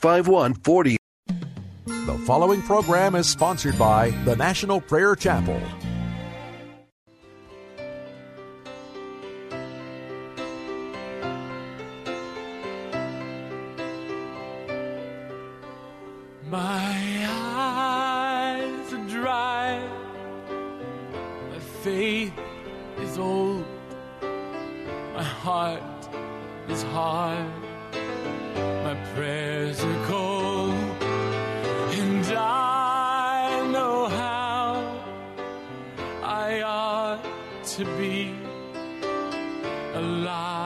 5140. The following program is sponsored by the National Prayer Chapel. My eyes are dry, my faith is old, my heart is hard, my prayers to be alive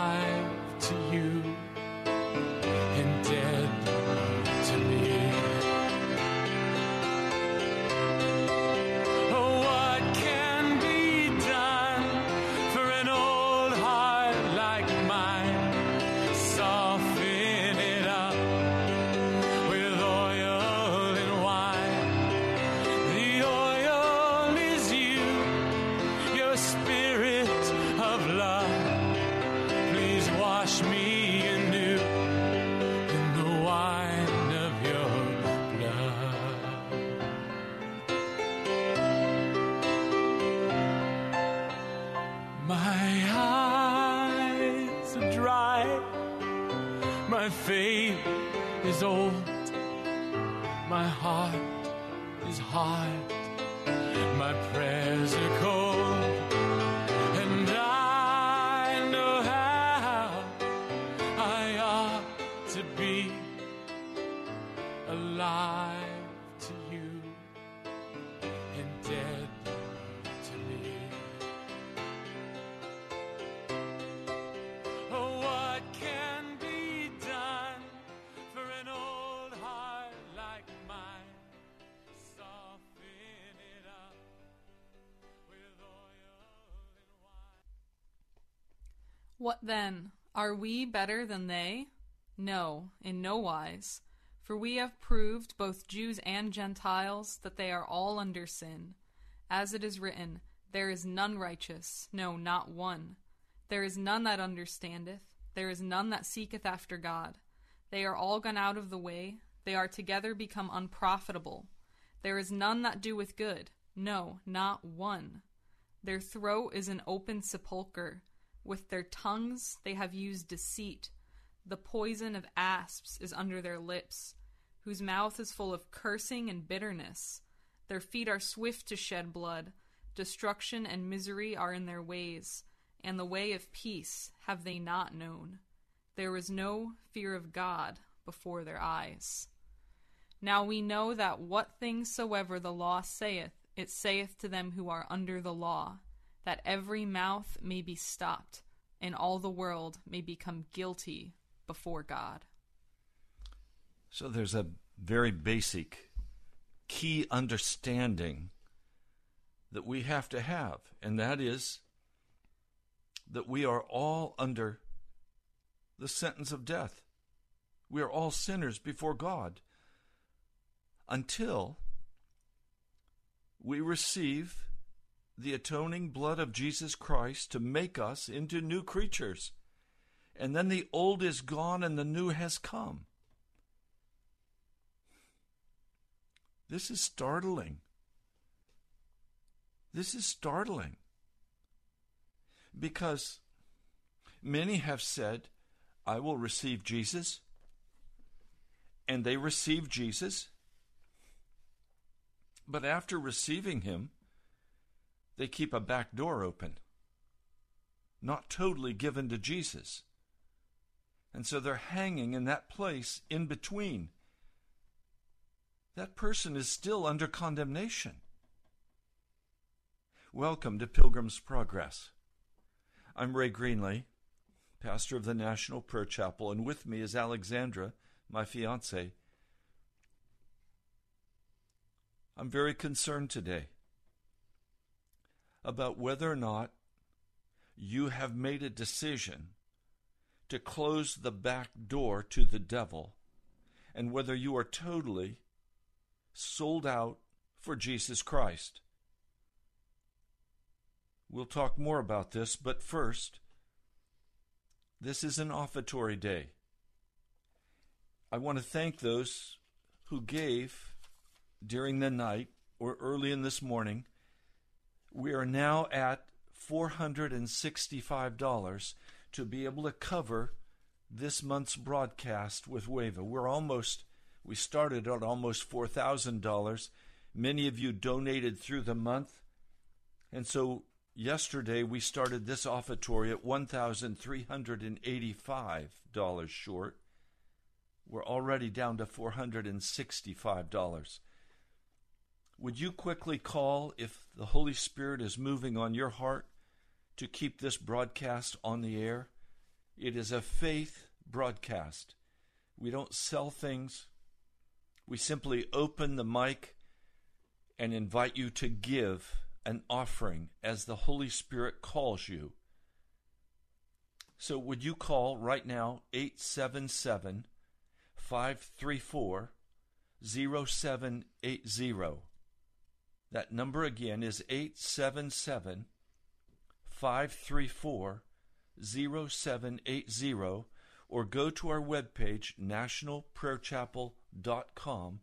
is old, my heart is hard, my prayers are cold, What then? Are we better than they? No, in no wise. For we have proved, both Jews and Gentiles, that they are all under sin. As it is written, There is none righteous, no, not one. There is none that understandeth, there is none that seeketh after God. They are all gone out of the way, they are together become unprofitable. There is none that doeth good, no, not one. Their throat is an open sepulchre. With their tongues they have used deceit. The poison of asps is under their lips, whose mouth is full of cursing and bitterness. Their feet are swift to shed blood. Destruction and misery are in their ways, and the way of peace have they not known. There is no fear of God before their eyes. Now we know that what things soever the law saith, it saith to them who are under the law, that every mouth may be stopped, and all the world may become guilty before God. So there's a very basic key understanding that we have to have, and that is that we are all under the sentence of death. We are all sinners before God until we receive the atoning blood of Jesus Christ to make us into new creatures. And then the old is gone and the new has come. This is startling. This is startling. Because many have said, I will receive Jesus. And they receive Jesus. But after receiving him, they keep a back door open, not totally given to Jesus. And so they're hanging in that place in between. That person is still under condemnation. Welcome to Pilgrim's Progress. I'm Ray Greenley, pastor of the National Prayer Chapel, and with me is Alexandra, my fiance. I'm very concerned today about whether or not you have made a decision to close the back door to the devil and whether you are totally sold out for Jesus Christ. We'll talk more about this, but first, this is an offertory day. I want to thank those who gave during the night or early in this morning. We are now at $465 to be able to cover this month's broadcast with WAVA. We're almost, we started at almost $4,000. Many of you donated through the month. And so yesterday we started this offertory at $1,385 short. We're already down to $465. Would you quickly call if the Holy Spirit is moving on your heart to keep this broadcast on the air? It is a faith broadcast. We don't sell things. We simply open the mic and invite you to give an offering as the Holy Spirit calls you. So, would you call right now 877 534 0780? That number again is 877 534 0780 or go to our webpage, nationalprayerchapel.com,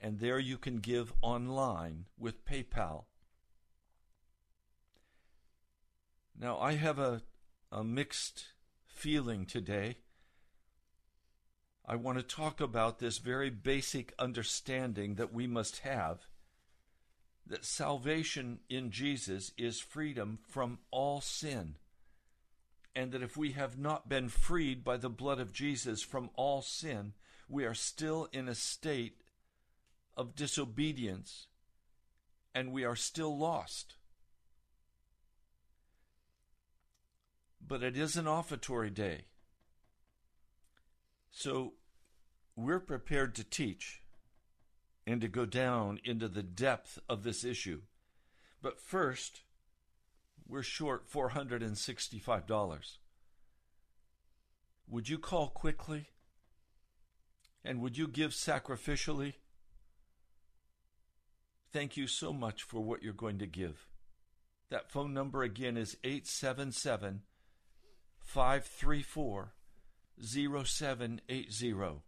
and there you can give online with PayPal. Now, I have a, a mixed feeling today. I want to talk about this very basic understanding that we must have that salvation in Jesus is freedom from all sin. And that if we have not been freed by the blood of Jesus from all sin, we are still in a state of disobedience and we are still lost. But it is an offertory day. So we're prepared to teach and to go down into the depth of this issue. But first, we're short $465. Would you call quickly? And would you give sacrificially? Thank you so much for what you're going to give. That phone number again is 877 534 0780.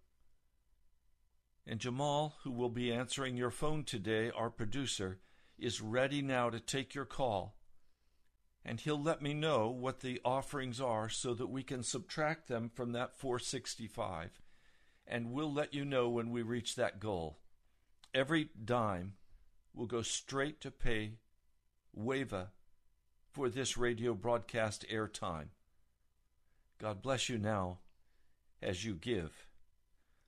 And Jamal, who will be answering your phone today, our producer, is ready now to take your call. And he'll let me know what the offerings are so that we can subtract them from that 465. And we'll let you know when we reach that goal. Every dime will go straight to pay WAVA for this radio broadcast airtime. God bless you now as you give.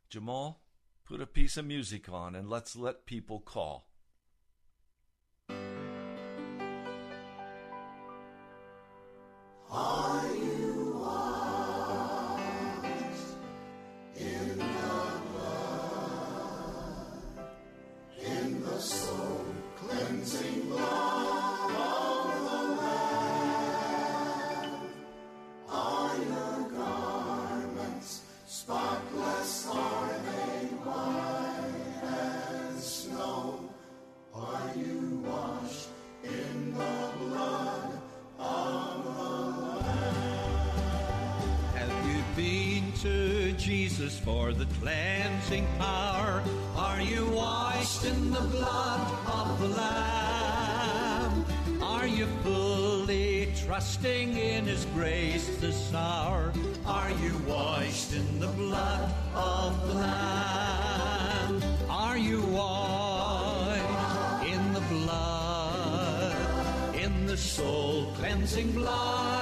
Jamal, Put a piece of music on and let's let people call. Have Jesus for the cleansing power? Are you washed in the blood of the Lamb? Are you fully trusting in His grace this hour? Are you washed in the blood of the Lamb? Are you washed in the blood, in the soul cleansing blood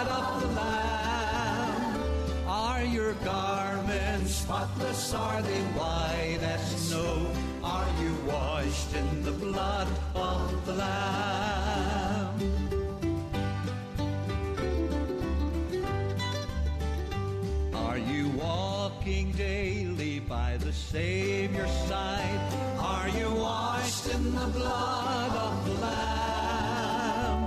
spotless? Are they white as snow? Are you washed in the blood of the Lamb? Are you walking daily by the Savior's side? Are you washed in the blood of the Lamb?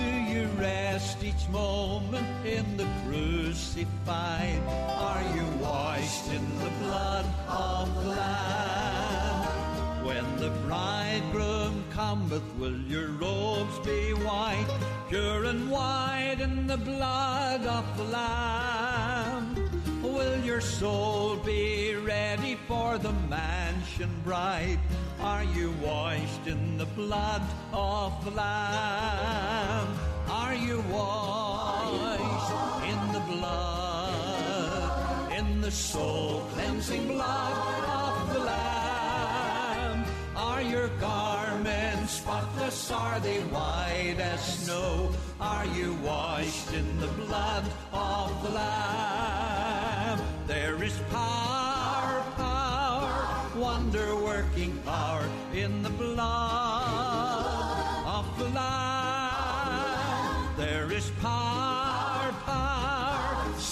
Do you rest each moment in the crucified? In the blood of the Lamb? When the bridegroom cometh, will your robes be white, pure and white in the blood of the Lamb? Will your soul be ready for the mansion bright? Are you washed in the blood of the Lamb? Are you washed in the blood, the soul cleansing blood of the Lamb? Are your garments spotless? Are they white as snow? Are you washed in the blood of the Lamb? There is power, power, wonder working power in the blood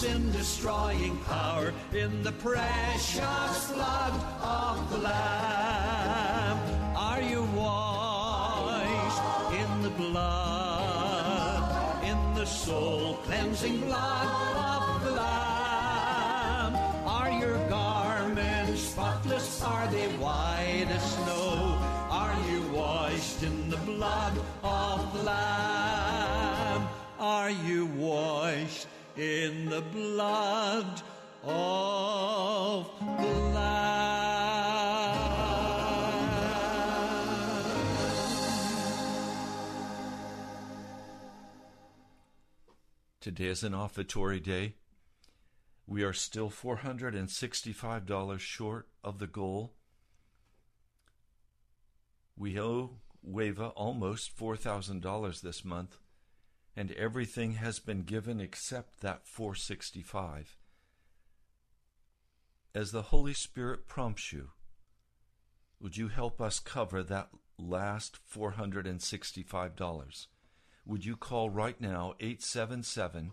sin destroying power in the precious blood of the Lamb. Are you washed in the blood, in the soul cleansing blood of the Lamb? Are your garments spotless? Are they white as snow? Are you washed in the blood of the Lamb? Are you washed in the blood of the Today is an offertory day. We are still $465 short of the goal. We owe WAVA almost $4,000 this month, and everything has been given except that 465. As the Holy Spirit prompts you, would you help us cover that last $465? Would you call right now 877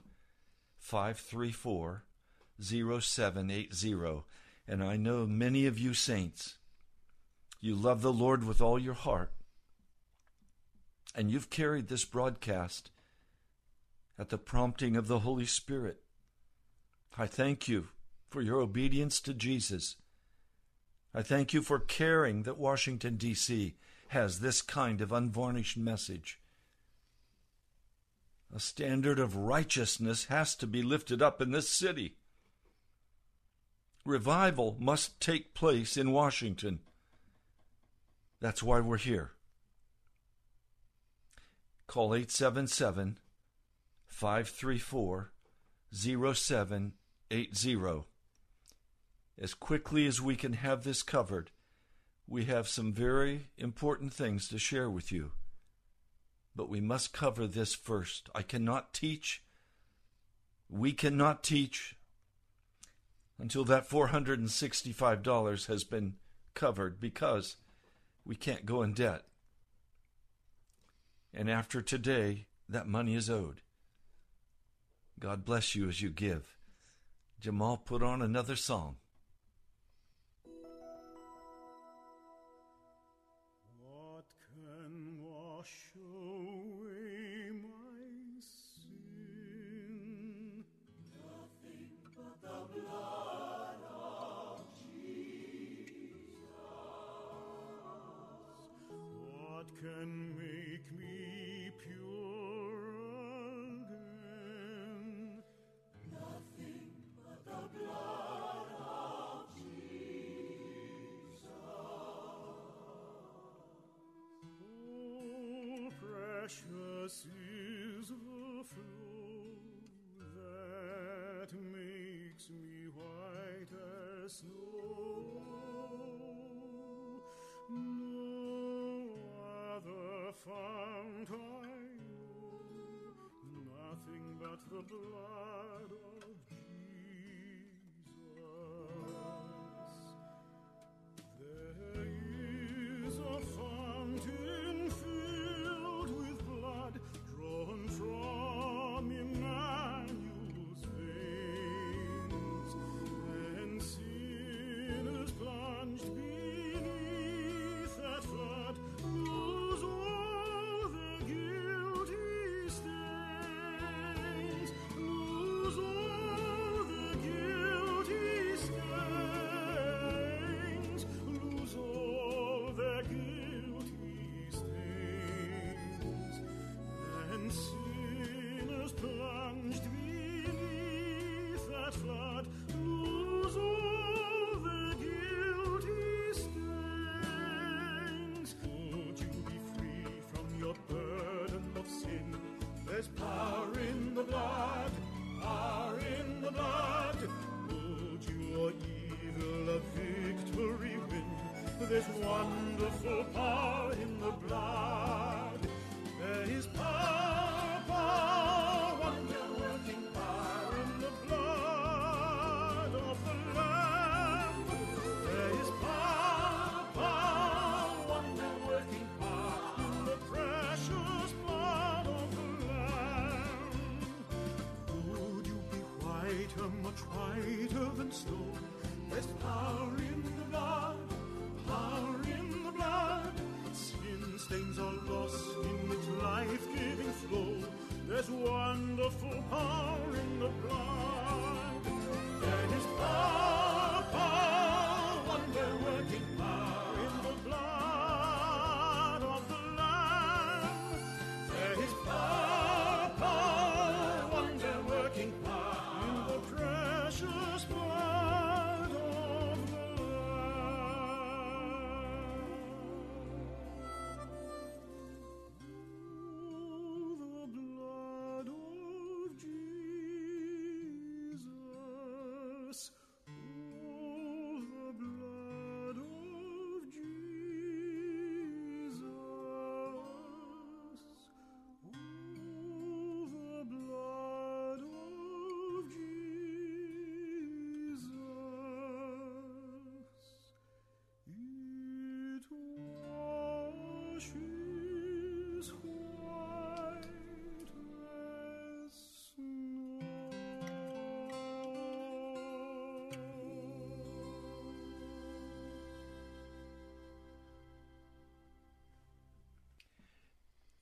534 0780? And I know many of you saints, you love the Lord with all your heart, and you've carried this broadcast at the prompting of the Holy Spirit. I thank you for your obedience to Jesus. I thank you for caring that Washington, D.C. has this kind of unvarnished message. A standard of righteousness has to be lifted up in this city. Revival must take place in Washington. That's why we're here. Call 877 534 0780. As quickly as we can have this covered, we have some very important things to share with you. But we must cover this first. I cannot teach, we cannot teach until that $465 has been covered because we can't go in debt. And after today, that money is owed. God bless you as you give. Jamal, put on another song. Nothing but There's wonderful power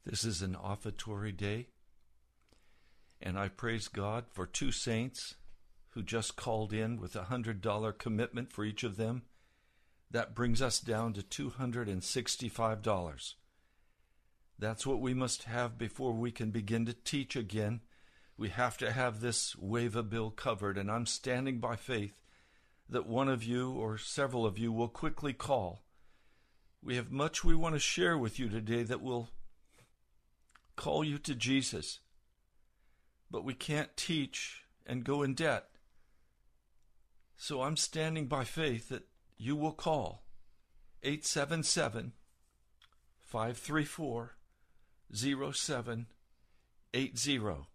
This is an offertory day, and I praise God for two saints who just called in with a hundred dollar commitment for each of them. That brings us down to two hundred and sixty-five dollars. That's what we must have before we can begin to teach again. We have to have this WAVA bill covered, and I'm standing by faith that one of you or several of you will quickly call. We have much we want to share with you today that will call you to Jesus. But we can't teach and go in debt. So I'm standing by faith that you will call 877 534 0780.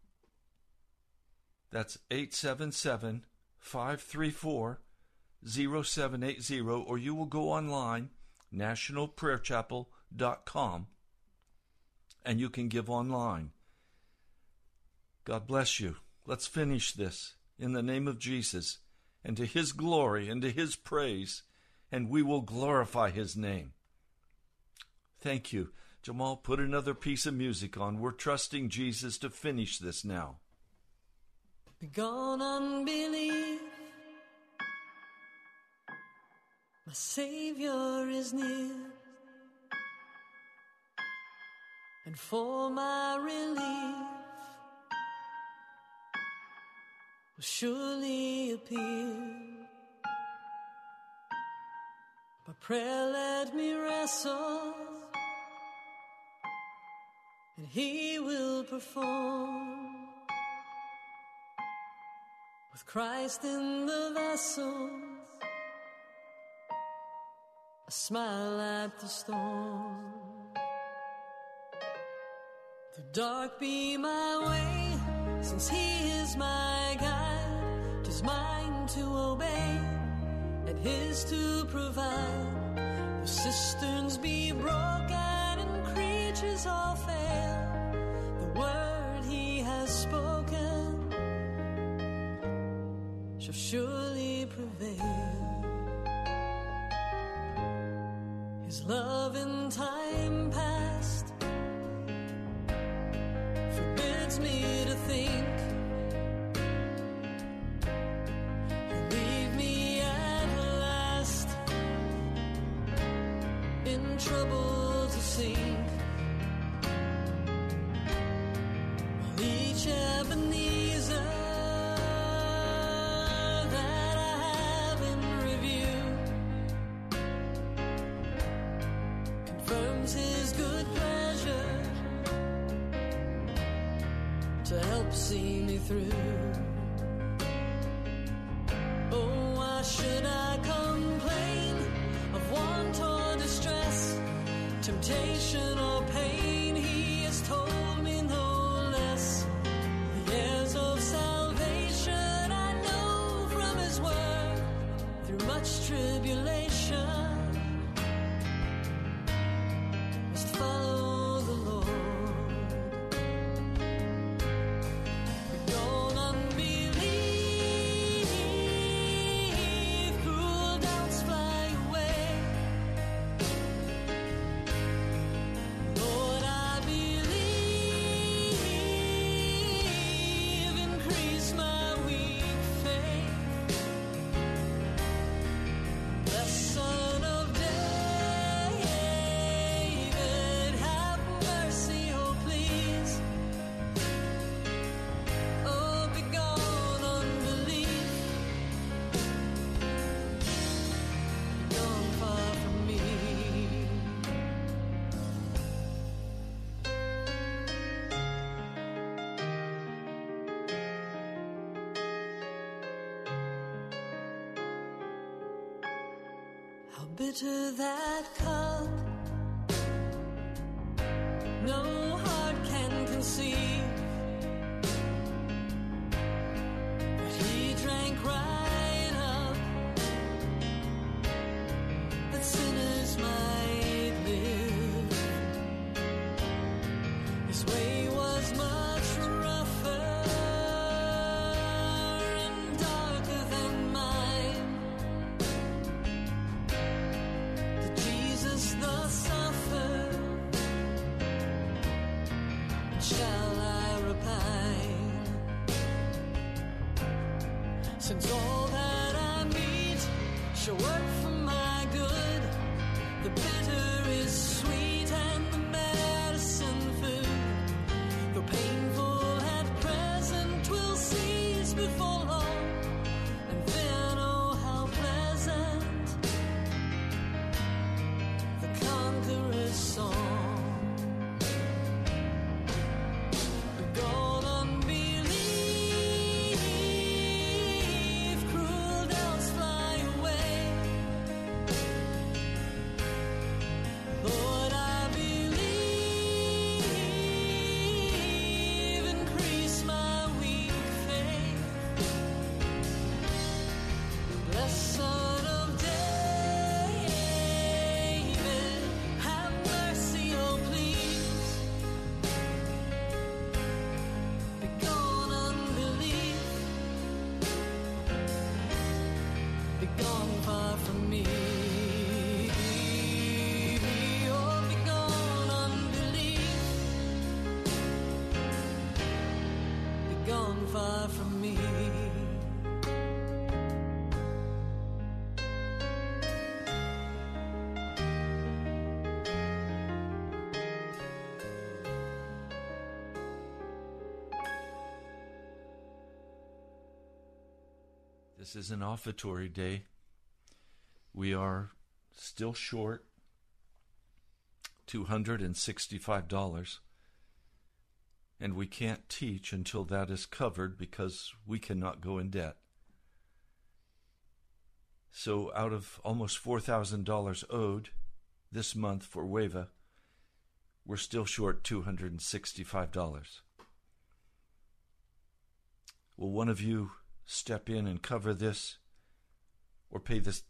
That's 877 534 0780, or you will go online, nationalprayerchapel.com, and you can give online. God bless you. Let's finish this in the name of Jesus and to his glory and to his praise, and we will glorify his name. Thank you. Jamal, put another piece of music on. We're trusting Jesus to finish this now. Begone unbelief. My Savior is near. And for my relief will surely appear. By prayer let me wrestle, and He will perform. With Christ in the vessels, a smile at the storm. The dark be my way, since He is my guide. Tis mine to obey, and His to provide. The cisterns be broken and creatures all fail. The word He has spoken shall surely prevail. His love in time me to think. Help see me through. Bitter that cup, no heart can conceive. Shall I repine? Since all that I meet shall work for my good, the bitter This is an offertory day. We are still short $265. And we can't teach until that is covered because we cannot go in debt. So, out of almost $4,000 owed this month for WAVA, we're still short $265. Will one of you step in and cover this or pay this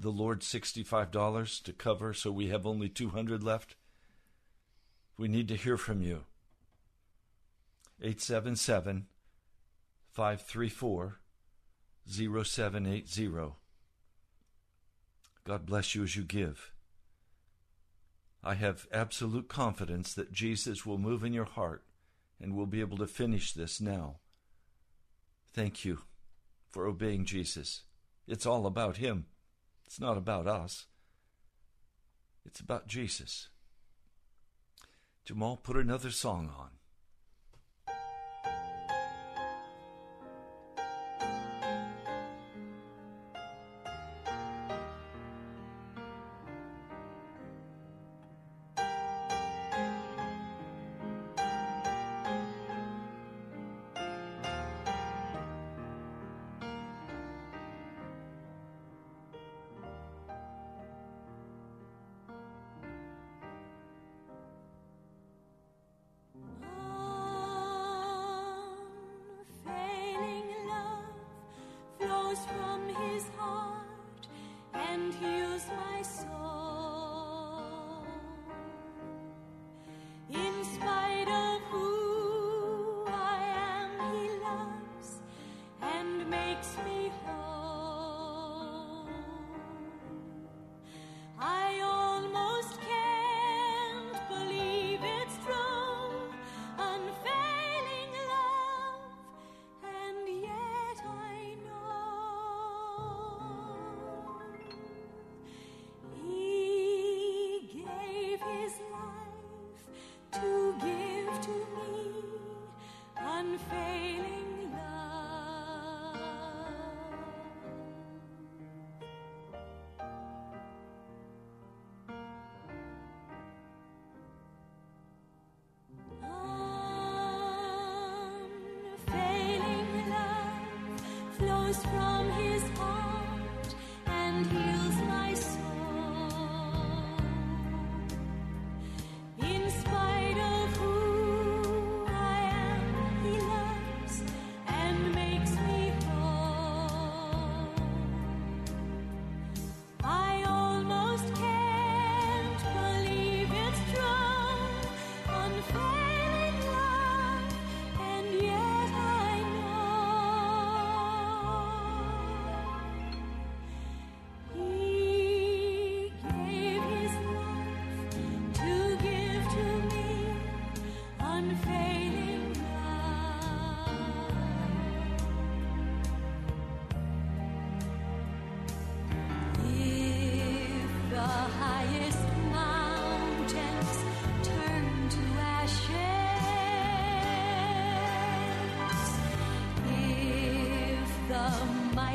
the Lord $65 to cover so we have only 200 left? We need to hear from you. 877 534 0780. God bless you as you give. I have absolute confidence that Jesus will move in your heart and we'll be able to finish this now. Thank you for obeying Jesus. It's all about Him, it's not about us. It's about Jesus. Jamal, put another song on.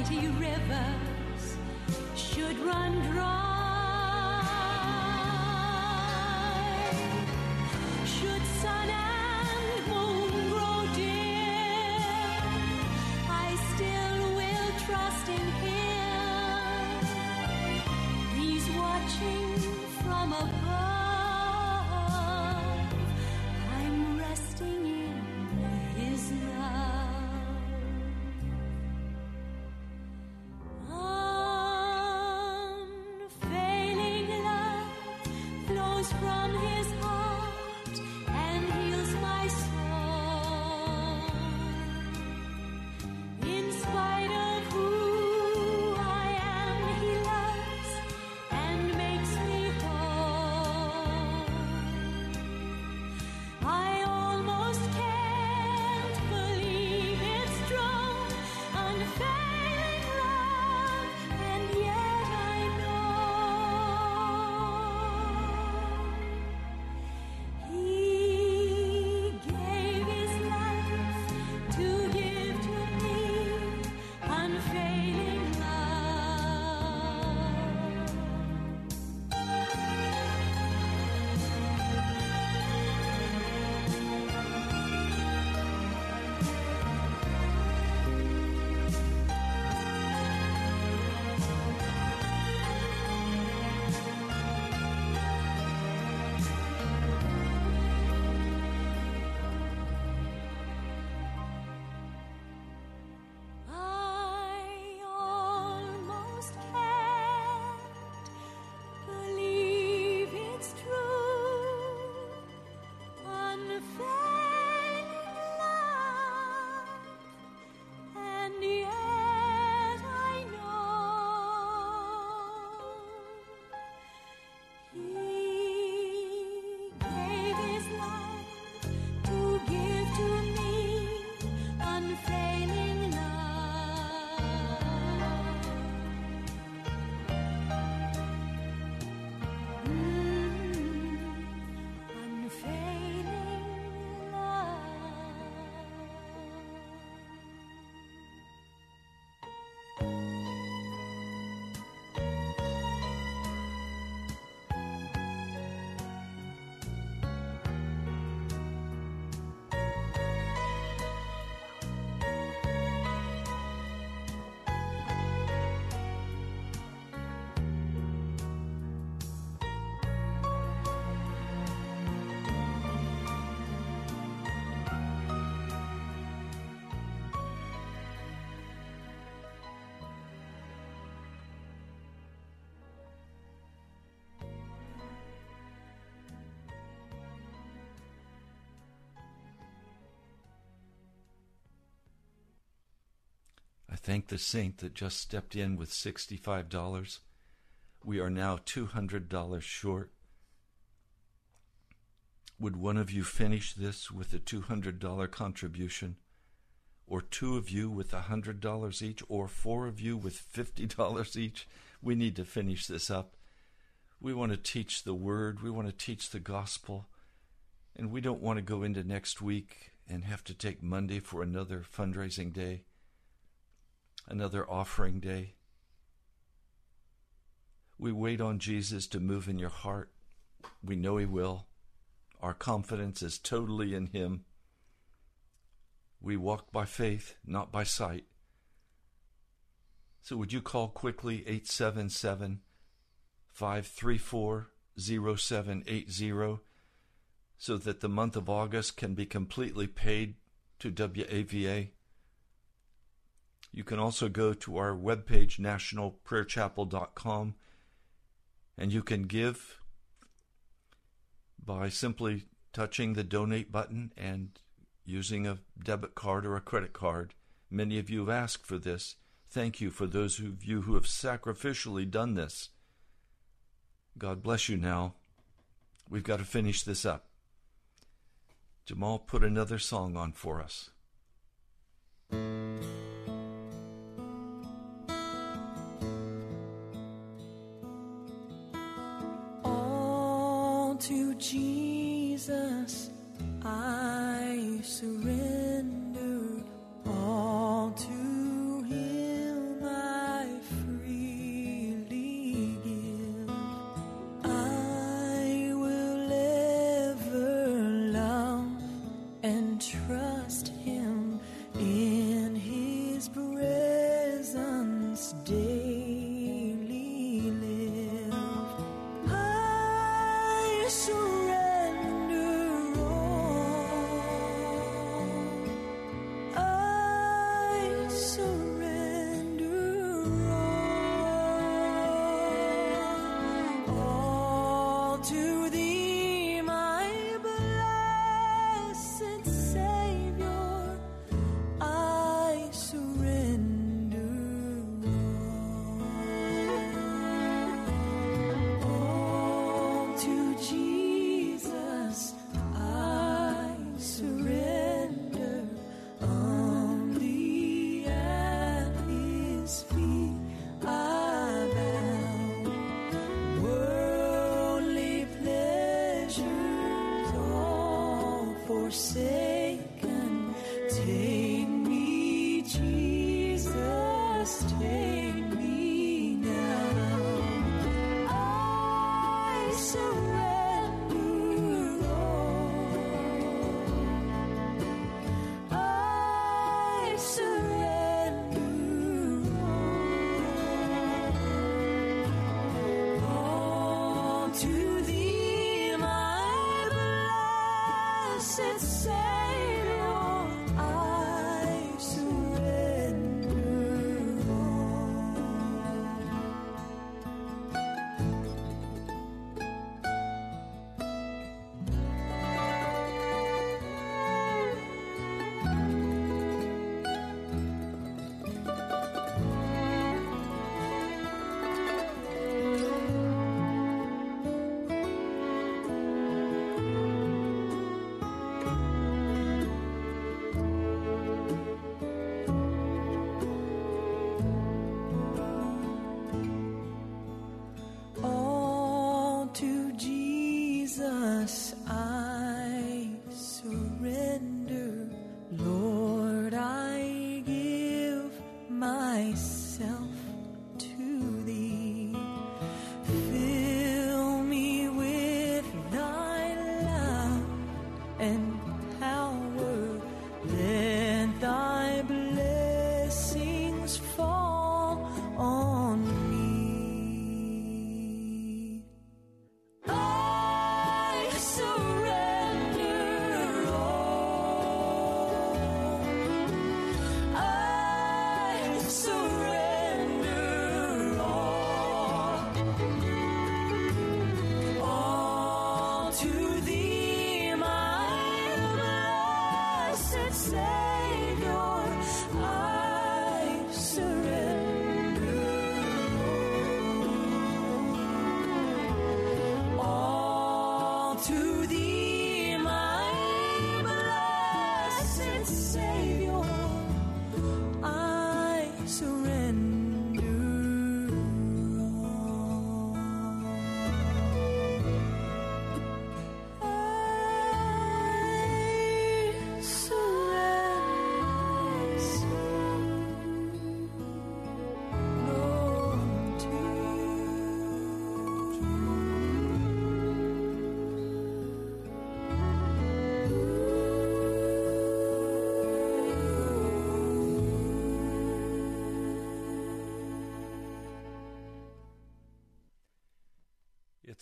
Mighty rivers should run dry, should sun thank the saint that just stepped in with $65. We are now $200 short. Would one of you finish this with a $200 contribution? Or two of you with $100 each? Or four of you with $50 each? We need to finish this up. We want to teach the word, we want to teach the gospel, and we don't want to go into next week and have to take Monday for another fundraising day another offering day. We wait on Jesus to move in your heart. We know He will. Our confidence is totally in Him. We walk by faith, not by sight. So, would you call quickly 877 534 0780 so that the month of August can be completely paid to WAVA? You can also go to our webpage, nationalprayerchapel.com, and you can give by simply touching the donate button and using a debit card or a credit card. Many of you have asked for this. Thank you for those of you who have sacrificially done this. God bless you now. We've got to finish this up. Jamal, put another song on for us. To Jesus I surrender.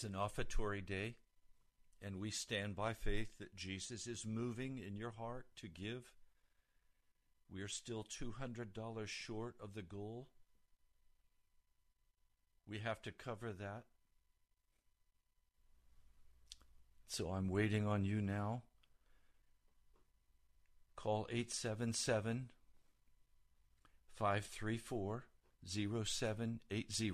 It's an offertory day, and we stand by faith that Jesus is moving in your heart to give. We are still $200 short of the goal. We have to cover that. So I'm waiting on you now. Call 877 534 0780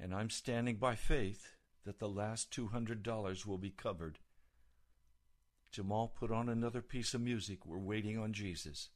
and I'm standing by faith that the last $200 will be covered. Jamal, put on another piece of music. We're waiting on Jesus.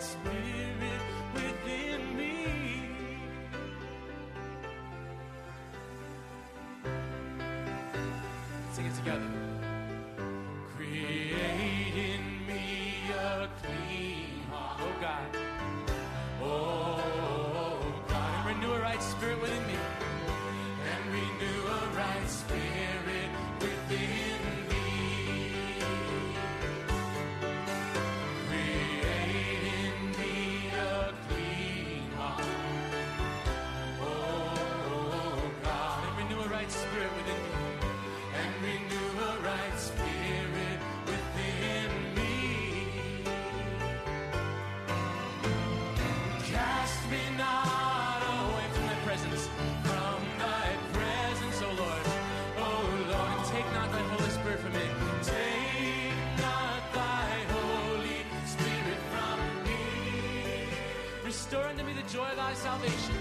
Spirit within me. Sing it together. spirit within me and renew a right spirit within me. Cast me not away from thy presence, from thy presence, O Lord. O Lord, take not thy Holy Spirit from me. Take not thy Holy Spirit from me. Restore unto me the joy of thy salvation.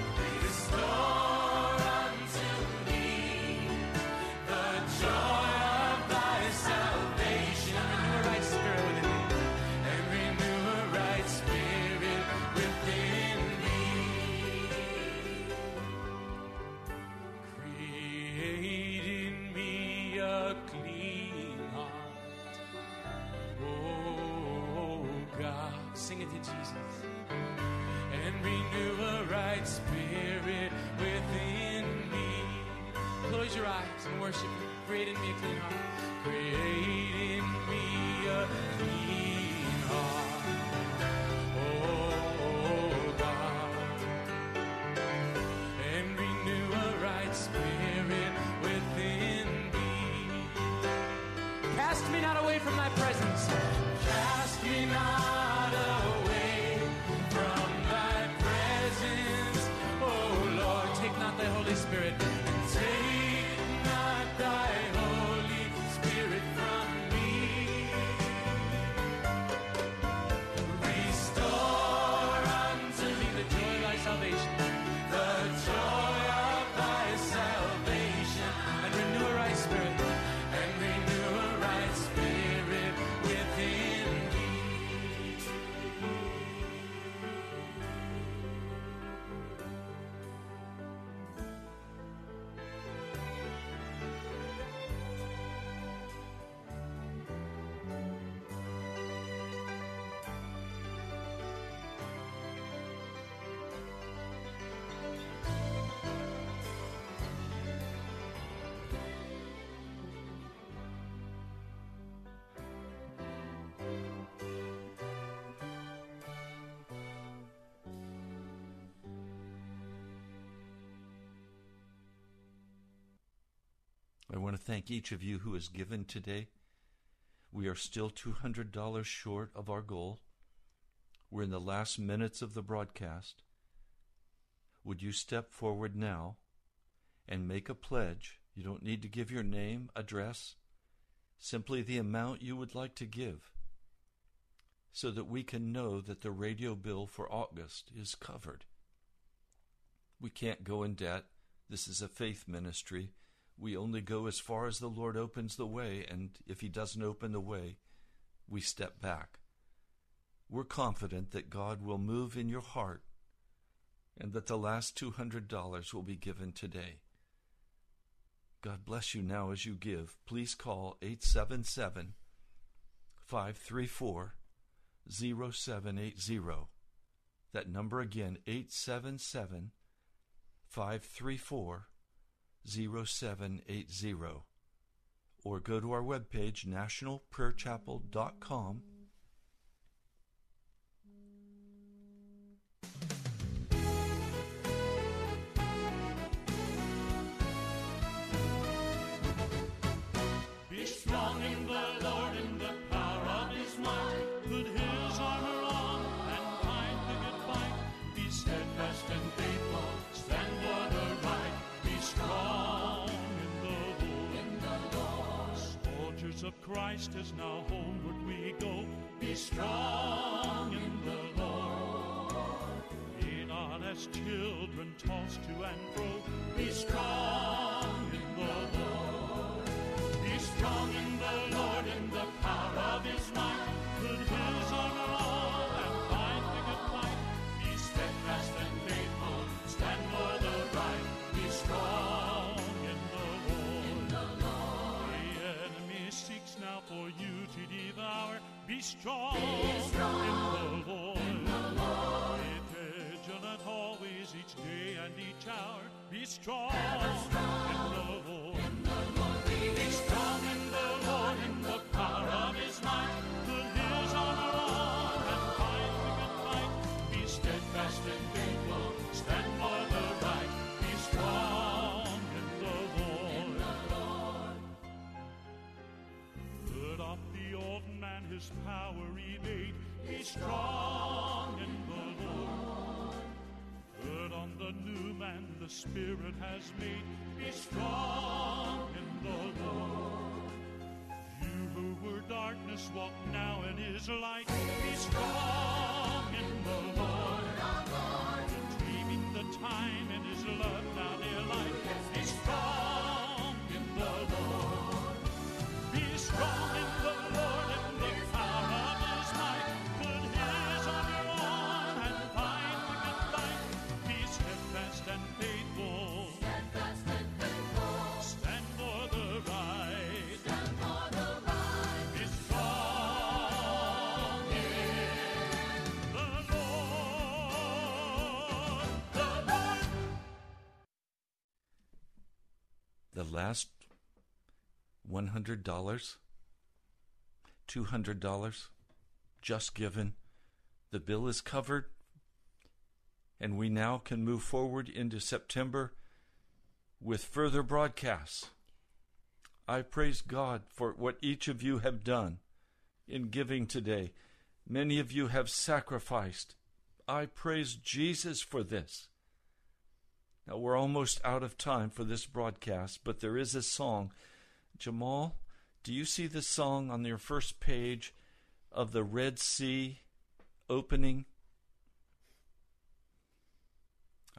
I want to thank each of you who has given today. We are still $200 short of our goal. We're in the last minutes of the broadcast. Would you step forward now and make a pledge? You don't need to give your name, address, simply the amount you would like to give, so that we can know that the radio bill for August is covered. We can't go in debt. This is a faith ministry. We only go as far as the Lord opens the way, and if He doesn't open the way, we step back. We're confident that God will move in your heart and that the last $200 will be given today. God bless you now as you give. Please call 877 534 0780. That number again, 877 534 0780. Or go to our webpage, nationalprayerchapel.com. of Christ is now homeward we go. Be strong in the Lord. Be not as children tossed to and fro. Be strong in the Lord. Be strong in the Lord in the power devour. Be strong, in the Lord. Be vigilant always, each day and each hour. Be strong, in the Lord. Be strong in the Lord in the power of his might. Put his armor on and fight the good fight. Be steadfast and faithful. His power evade. Be strong in the Lord. Put on the new man the Spirit has made. Be strong in the Lord. You who were darkness, walk now in his light. Be strong in the Lord. Retrieving the time in his love, now last $100, $200 just given. The bill is covered, and we now can move forward into September with further broadcasts. I praise God for what each of you have done in giving today. Many of you have sacrificed. I praise Jesus for this. Now, we're almost out of time for this broadcast, but there is a song. Jamal, do you see the song on your first page of the Red Sea opening?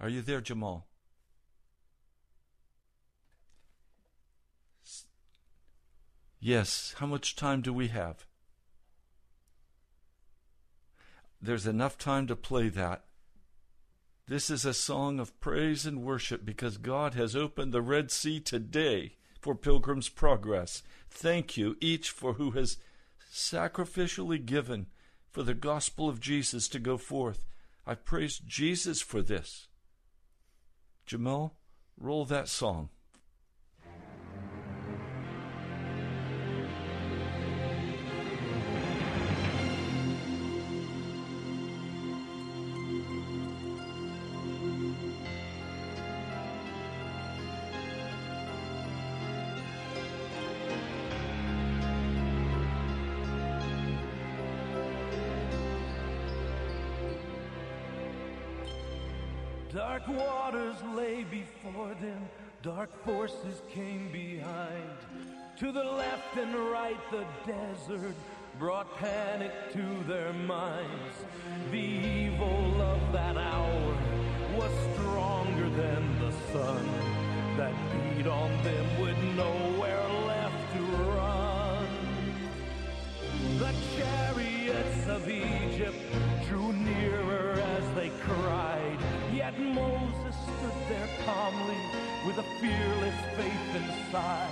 Are you there, Jamal? Yes. How much time do we have? There's enough time to play that. This is a song of praise and worship because God has opened the Red Sea today for Pilgrim's Progress. Thank you, each for who has sacrificially given for the gospel of Jesus to go forth. I praise Jesus for this. Jamal, roll that song. Dark waters lay before them, dark forces came behind. To the left and right, the desert brought panic to their minds. The evil of that hour was stronger than the sun that beat on them with nowhere left to run. The chariots of Egypt drew nearer as they cried. Moses stood there calmly with a fearless faith inside.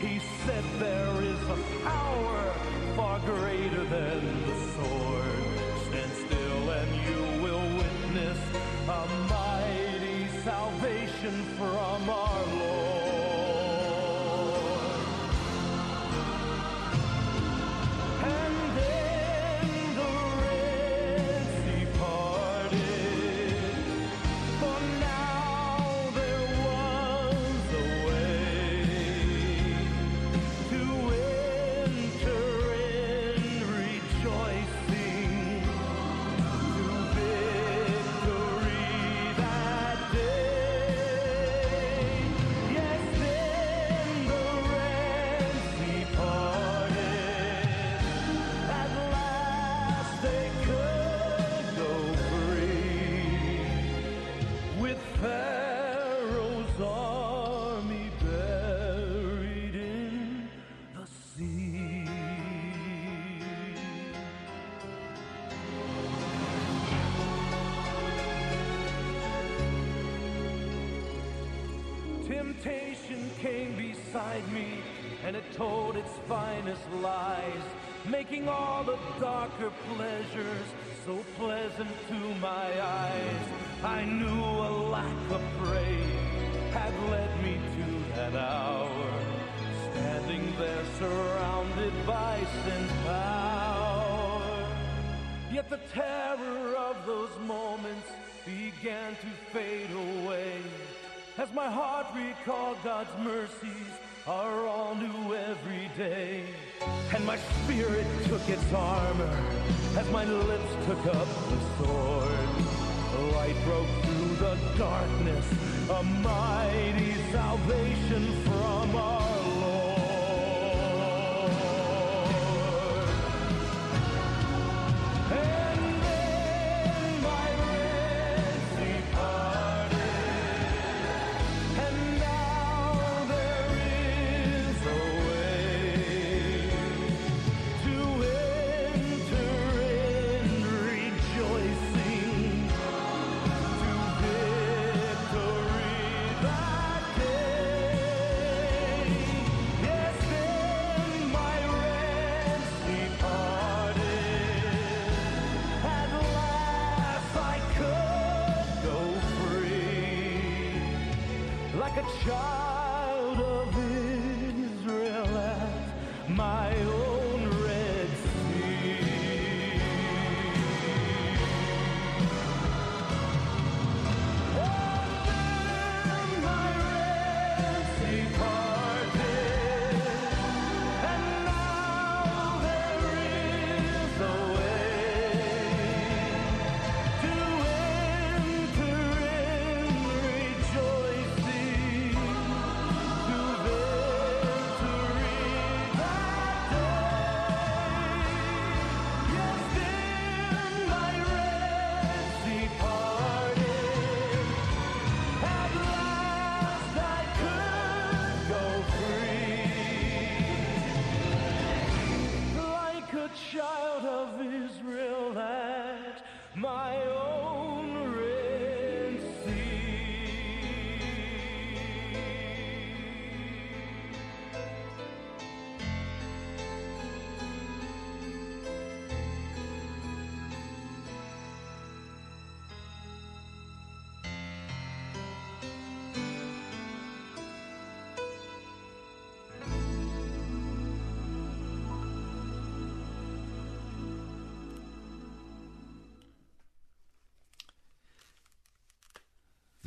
He said, There is a power far greater than the sword. Stand still and you will witness a mighty salvation from our Lord. Pharaoh's army buried in the sea. Temptation came beside me and it told its finest lies, making all the darker pleasures so pleasant to my eyes. I knew a lack of praise had led me to that hour, standing there surrounded by sin's power. Yet the terror of those moments began to fade away as my heart recalled God's mercies are all new every day. And my spirit took its armor as my lips took up the sword. Light broke through the darkness, a mighty salvation from our like a child of Israel my own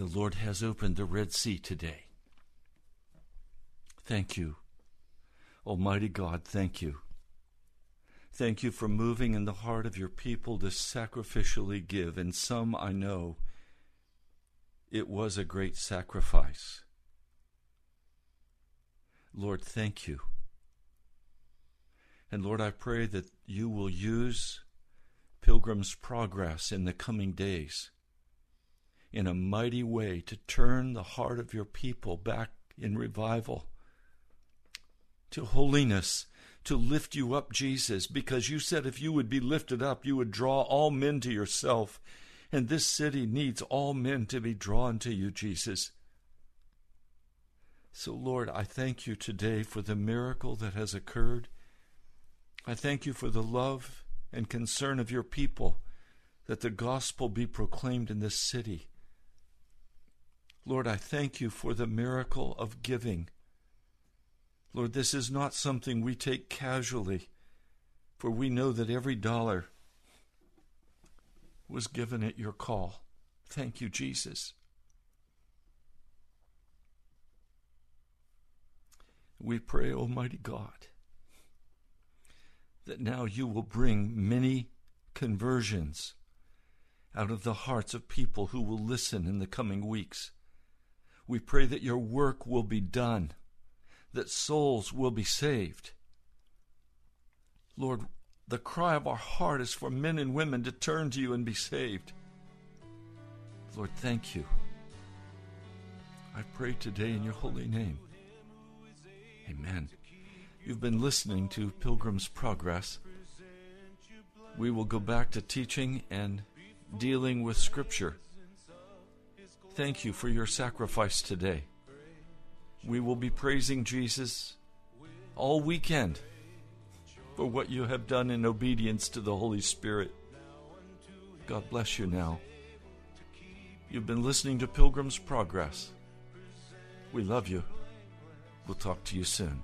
The Lord has opened the Red Sea today. Thank you. Almighty God, thank you. Thank you for moving in the heart of your people to sacrificially give. And some I know it was a great sacrifice. Lord, thank you. And Lord, I pray that you will use Pilgrim's Progress in the coming days in a mighty way to turn the heart of your people back in revival to holiness, to lift you up, Jesus, because you said if you would be lifted up, you would draw all men to yourself. And this city needs all men to be drawn to you, Jesus. So, Lord, I thank you today for the miracle that has occurred. I thank you for the love and concern of your people that the gospel be proclaimed in this city. Lord, I thank you for the miracle of giving. Lord, this is not something we take casually, for we know that every dollar was given at your call. Thank you, Jesus. We pray, Almighty God, that now you will bring many conversions out of the hearts of people who will listen in the coming weeks. We pray that your work will be done, that souls will be saved. Lord, the cry of our heart is for men and women to turn to you and be saved. Lord, thank you. I pray today in your holy name. Amen. You've been listening to Pilgrim's Progress. We will go back to teaching and dealing with Scripture. Thank you for your sacrifice today. We will be praising Jesus all weekend for what you have done in obedience to the Holy Spirit. God bless you now. You've been listening to Pilgrim's Progress. We love you. We'll talk to you soon.